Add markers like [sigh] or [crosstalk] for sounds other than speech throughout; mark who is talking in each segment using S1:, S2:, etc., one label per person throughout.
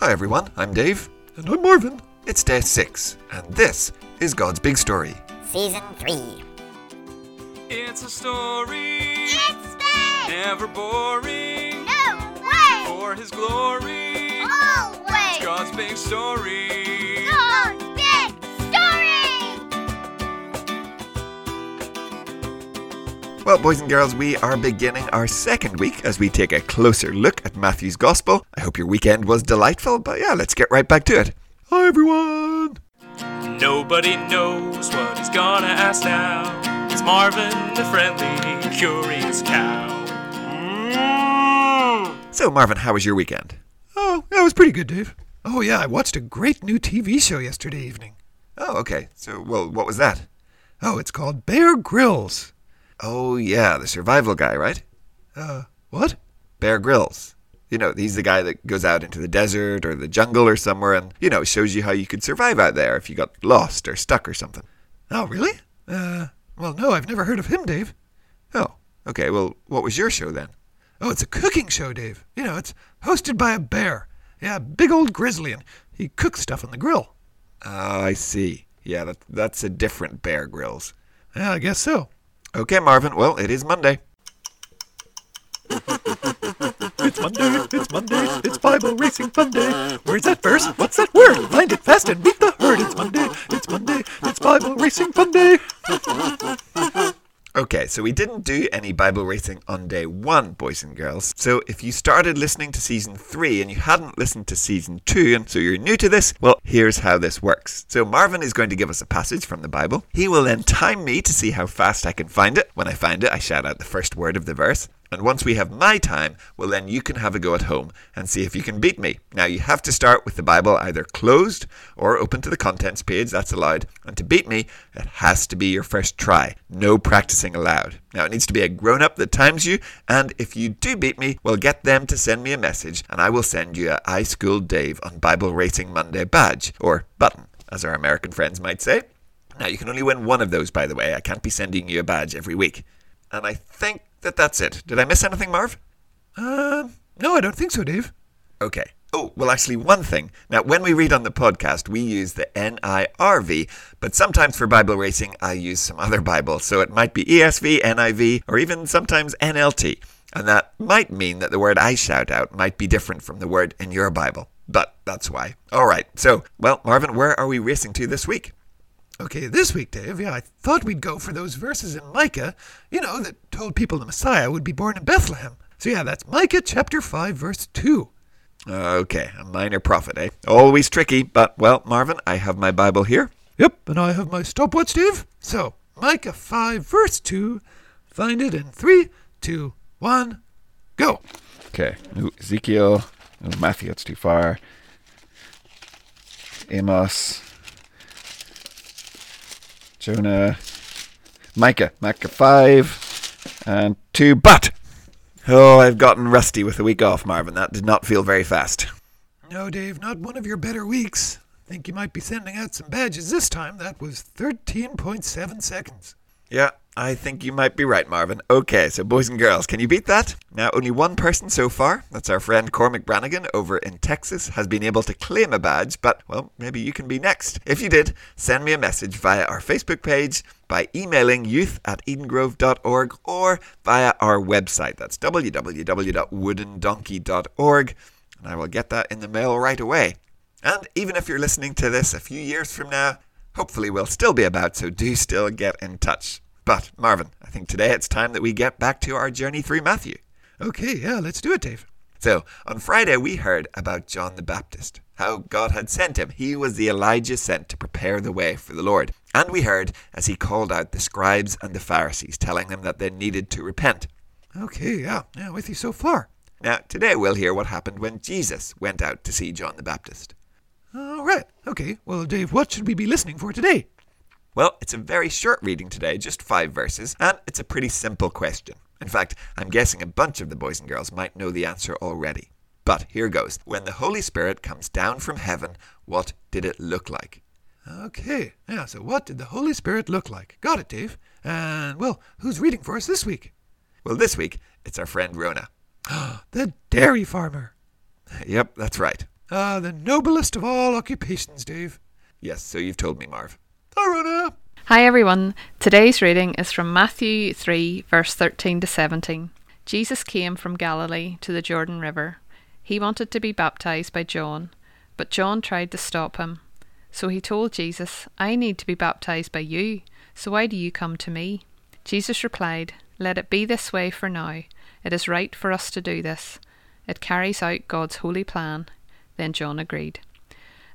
S1: Hi everyone, I'm Dave.
S2: And I'm Marvin.
S1: It's day six, and this is God's Big Story.
S3: Season 3.
S4: It's a story,
S5: It's big!
S4: never boring.
S5: No way!
S4: For His glory,
S5: Always!
S4: God's big story.
S5: God's
S1: Well, boys and girls, we are beginning our second week as we take a closer look at Matthew's Gospel. I hope your weekend was delightful, but yeah, let's get right back to it.
S2: Hi, everyone.
S4: Nobody knows what he's gonna ask now. It's Marvin, the friendly, curious cow. Mm.
S1: So, Marvin, how was your weekend?
S2: Oh, that was pretty good, Dave. Oh, yeah, I watched a great new TV show yesterday evening.
S1: Oh, okay. So, well, what was that?
S2: Oh, it's called Bear Grylls.
S1: Oh, yeah, the survival guy, right?
S2: Uh, what?
S1: Bear Grylls. You know, he's the guy that goes out into the desert or the jungle or somewhere and, you know, shows you how you could survive out there if you got lost or stuck or something.
S2: Oh, really? Uh, well, no, I've never heard of him, Dave.
S1: Oh, okay. Well, what was your show then?
S2: Oh, it's a cooking show, Dave. You know, it's hosted by a bear. Yeah, big old grizzly, and he cooks stuff on the grill.
S1: Oh, I see. Yeah, that, that's a different Bear Grylls.
S2: Yeah, I guess so.
S1: Okay, Marvin. Well, it is Monday.
S2: It's Monday, it's Monday, it's Bible Racing Fun Day. Where's that verse? What's that word? Find it fast and beat the herd. It's Monday, it's Monday, it's Bible Racing Fun Day.
S1: Okay, so we didn't do any Bible racing on day one, boys and girls. So if you started listening to season three and you hadn't listened to season two, and so you're new to this, well, here's how this works. So Marvin is going to give us a passage from the Bible. He will then time me to see how fast I can find it. When I find it, I shout out the first word of the verse. And once we have my time, well, then you can have a go at home and see if you can beat me. Now, you have to start with the Bible either closed or open to the contents page, that's allowed. And to beat me, it has to be your first try. No practicing allowed. Now, it needs to be a grown up that times you, and if you do beat me, well, get them to send me a message, and I will send you a I Schooled Dave on Bible Racing Monday badge, or button, as our American friends might say. Now, you can only win one of those, by the way. I can't be sending you a badge every week. And I think that that's it. Did I miss anything, Marv?
S2: Um, no, I don't think so, Dave.
S1: Okay. Oh, well, actually, one thing. Now, when we read on the podcast, we use the NIRV, but sometimes for Bible racing, I use some other Bible. So it might be ESV, NIV, or even sometimes NLT. And that might mean that the word I shout out might be different from the word in your Bible. But that's why. All right. So, well, Marvin, where are we racing to this week?
S2: Okay, this week, Dave, yeah, I thought we'd go for those verses in Micah, you know, that told people the Messiah would be born in Bethlehem. So, yeah, that's Micah chapter 5, verse 2.
S1: Okay, a minor prophet, eh? Always tricky, but, well, Marvin, I have my Bible here.
S2: Yep, and I have my stopwatch, Dave. So, Micah 5, verse 2. Find it in three, two, one, go.
S6: Okay. Ooh, Ezekiel. Oh, Matthew, that's too far. Amos. Jonah. Micah. Micah 5. And 2. But!
S1: Oh, I've gotten rusty with the week off, Marvin. That did not feel very fast.
S2: No, Dave, not one of your better weeks. Think you might be sending out some badges this time. That was 13.7 seconds.
S1: Yeah, I think you might be right, Marvin. Okay, so boys and girls, can you beat that? Now, only one person so far, that's our friend Cormac Brannigan over in Texas, has been able to claim a badge, but, well, maybe you can be next. If you did, send me a message via our Facebook page, by emailing youth at edengrove.org, or via our website. That's www.woodendonkey.org, and I will get that in the mail right away. And even if you're listening to this a few years from now, hopefully we'll still be about, so do still get in touch. But, Marvin, I think today it's time that we get back to our journey through Matthew.
S2: Okay, yeah, let's do it, Dave.
S1: So, on Friday, we heard about John the Baptist, how God had sent him. He was the Elijah sent to prepare the way for the Lord. And we heard as he called out the scribes and the Pharisees, telling them that they needed to repent.
S2: Okay, yeah, yeah, with you so far.
S1: Now, today we'll hear what happened when Jesus went out to see John the Baptist.
S2: All right, okay. Well, Dave, what should we be listening for today?
S1: Well, it's a very short reading today, just five verses, and it's a pretty simple question. In fact, I'm guessing a bunch of the boys and girls might know the answer already. But here goes. When the Holy Spirit comes down from heaven, what did it look like?
S2: Okay, yeah, so what did the Holy Spirit look like? Got it, Dave. And, well, who's reading for us this week?
S1: Well, this week, it's our friend Rona. [gasps]
S2: The dairy farmer.
S1: Yep, that's right.
S2: Ah, the noblest of all occupations, Dave.
S1: Yes, so you've told me, Marv.
S2: Hi, Rona.
S3: Hi everyone. Today's reading is from Matthew 3, verse 13 to 17. Jesus came from Galilee to the Jordan River. He wanted to be baptized by John, but John tried to stop him. So he told Jesus, I need to be baptized by you, so why do you come to me? Jesus replied, Let it be this way for now. It is right for us to do this. It carries out God's holy plan. Then John agreed.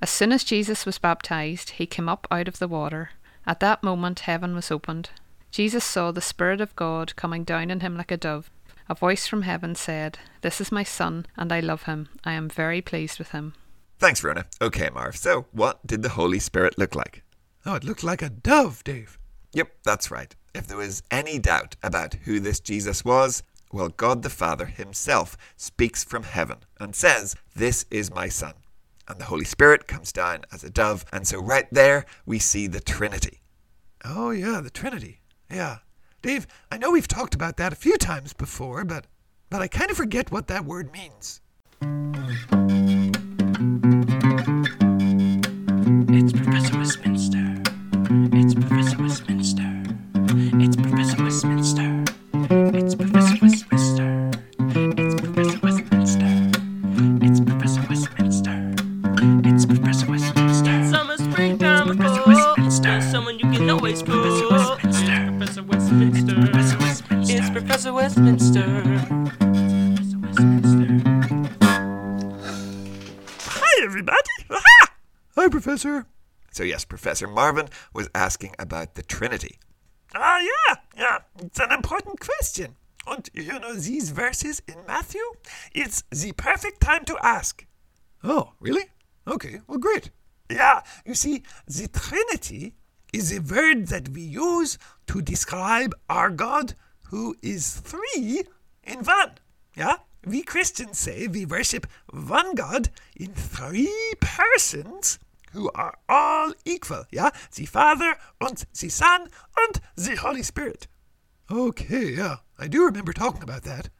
S3: As soon as Jesus was baptized, he came up out of the water. At that moment, heaven was opened. Jesus saw the Spirit of God coming down on him like a dove. A voice from heaven said, This is my Son, and I love him. I am very pleased with him.
S1: Thanks, Rona. Okay, Marv. So, what did the Holy Spirit look like?
S2: Oh, it looked like a dove, Dave.
S1: Yep, that's right. If there was any doubt about who this Jesus was, well, God the Father himself speaks from heaven and says, This is my Son. And the Holy Spirit comes down as a dove. And so, right there, we see the Trinity.
S2: Oh, yeah, the Trinity. Yeah. Dave, I know we've talked about that a few times before, but but I kind of forget what that word means.
S4: Someone you can.
S7: Professor Westminster.
S4: Professor Westminster.
S7: Professor Westminster.
S4: It's Professor Westminster. Professor Westminster.
S1: Hi, everybody.
S2: Hi, Professor.
S1: So, yes, Professor Marvin was asking about the Trinity.
S2: Ah, yeah, yeah. It's an important question. And you know these verses in Matthew? It's the perfect time to ask. Oh, really? Okay, well, great. Yeah, you see, the Trinity is a word that we use to describe our God who is three in one. Yeah? We Christians say we worship one God in three persons who are all equal. Yeah? The Father and the Son and the Holy Spirit. Okay, yeah. I do remember talking about that.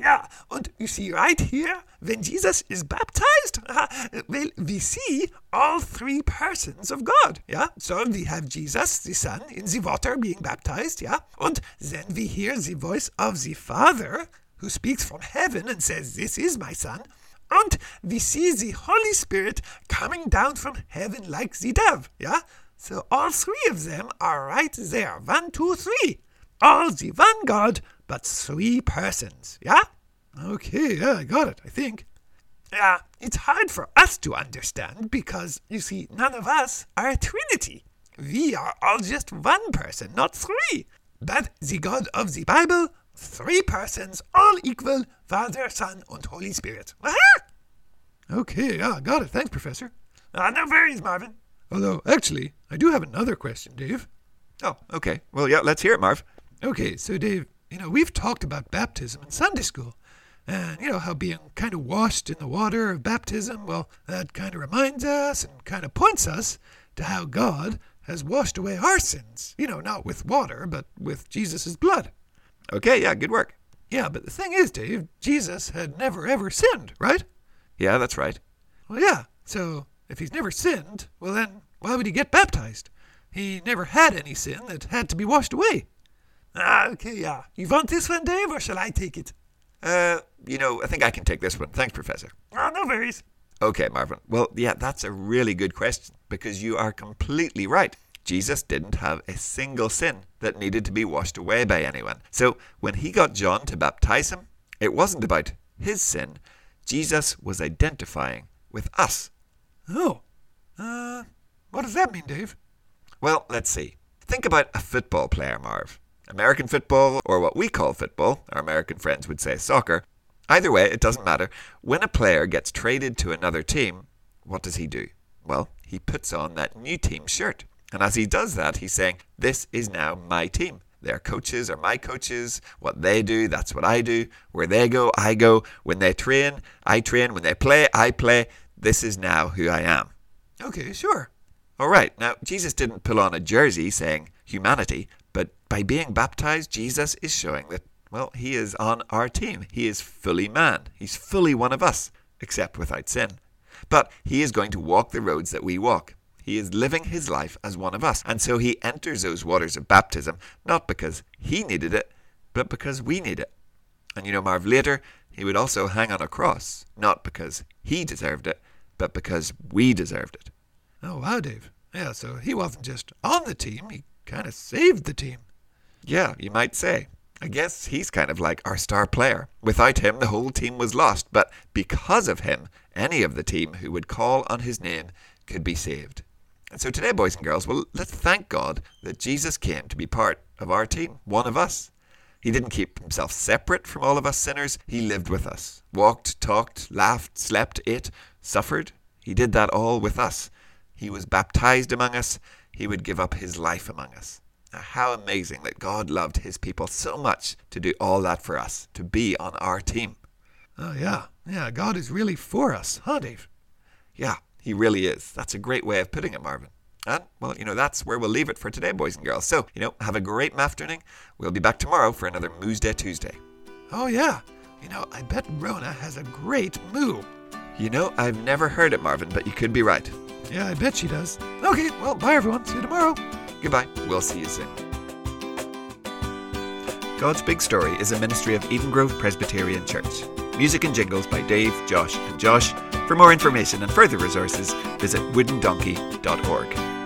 S2: Yeah, and you see right here, when Jesus is baptized, uh, well, we see all three persons of God, yeah? So we have Jesus, the Son, in the water being baptized, yeah? And then we hear the voice of the Father, who speaks from heaven and says, This is my Son. And we see the Holy Spirit coming down from heaven like the dove, yeah? So all three of them are right there. One, two, three. All the one God, but three persons, yeah? Okay, yeah, I got it, I think. Yeah, it's hard for us to understand because, you see, none of us are a trinity. We are all just one person, not three. But the God of the Bible, three persons, all equal Father, Son, and Holy Spirit. Aha! Okay, yeah, got it. Thanks, Professor. Uh, no worries, Marvin. Although, actually, I do have another question, Dave.
S1: Oh, okay. Well, yeah, let's hear it, Marv.
S2: Okay, so Dave, you know, we've talked about baptism in Sunday school. And, you know, how being kind of washed in the water of baptism, well, that kind of reminds us and kind of points us to how God has washed away our sins. You know, not with water, but with Jesus' blood.
S1: Okay, yeah, good work.
S2: Yeah, but the thing is, Dave, Jesus had never ever sinned, right?
S1: Yeah, that's right.
S2: Well, yeah, so if he's never sinned, well, then why would he get baptized? He never had any sin that had to be washed away. Ah, okay, yeah. You want this one, Dave, or shall I take it?
S1: Uh, you know, I think I can take this one. Thanks, Professor.
S2: Oh, no worries.
S1: Okay, Marvin. Well, yeah, that's a really good question because you are completely right. Jesus didn't have a single sin that needed to be washed away by anyone. So when he got John to baptize him, it wasn't about his sin. Jesus was identifying with us.
S2: Oh, uh, what does that mean, Dave?
S1: Well, let's see. Think about a football player, Marv. American football, or what we call football, our American friends would say soccer. Either way, it doesn't matter. When a player gets traded to another team, what does he do? Well, he puts on that new team shirt. And as he does that, he's saying, This is now my team. Their coaches are my coaches. What they do, that's what I do. Where they go, I go. When they train, I train. When they play, I play. This is now who I am.
S2: Okay, sure.
S1: All right, now Jesus didn't pull on a jersey saying humanity, but by being baptized, Jesus is showing that, well, he is on our team. He is fully man. He's fully one of us, except without sin. but he is going to walk the roads that we walk. He is living his life as one of us, and so he enters those waters of baptism not because he needed it, but because we need it. And you know, Marv, later he would also hang on a cross, not because he deserved it, but because we deserved it.
S2: Oh, wow, Dave. Yeah, so he wasn't just on the team, he kind of saved the team.
S1: Yeah, you might say. I guess he's kind of like our star player. Without him, the whole team was lost, but because of him, any of the team who would call on his name could be saved. And so today, boys and girls, well, let's thank God that Jesus came to be part of our team, one of us. He didn't keep himself separate from all of us sinners. He lived with us, walked, talked, laughed, slept, ate, suffered. He did that all with us. He was baptized among us. He would give up his life among us. Now, how amazing that God loved his people so much to do all that for us, to be on our team.
S2: Oh, yeah. Yeah, God is really for us, huh, Dave?
S1: Yeah, he really is. That's a great way of putting it, Marvin. And, well, you know, that's where we'll leave it for today, boys and girls. So, you know, have a great afternoon. We'll be back tomorrow for another Moose Day Tuesday.
S2: Oh, yeah. You know, I bet Rona has a great moo.
S1: You know, I've never heard it, Marvin, but you could be right.
S2: Yeah, I bet she does. Okay, well, bye, everyone. See you tomorrow.
S1: Goodbye. We'll see you soon. God's Big Story is a ministry of Eden Grove Presbyterian Church. Music and jingles by Dave, Josh, and Josh. For more information and further resources, visit woodendonkey.org.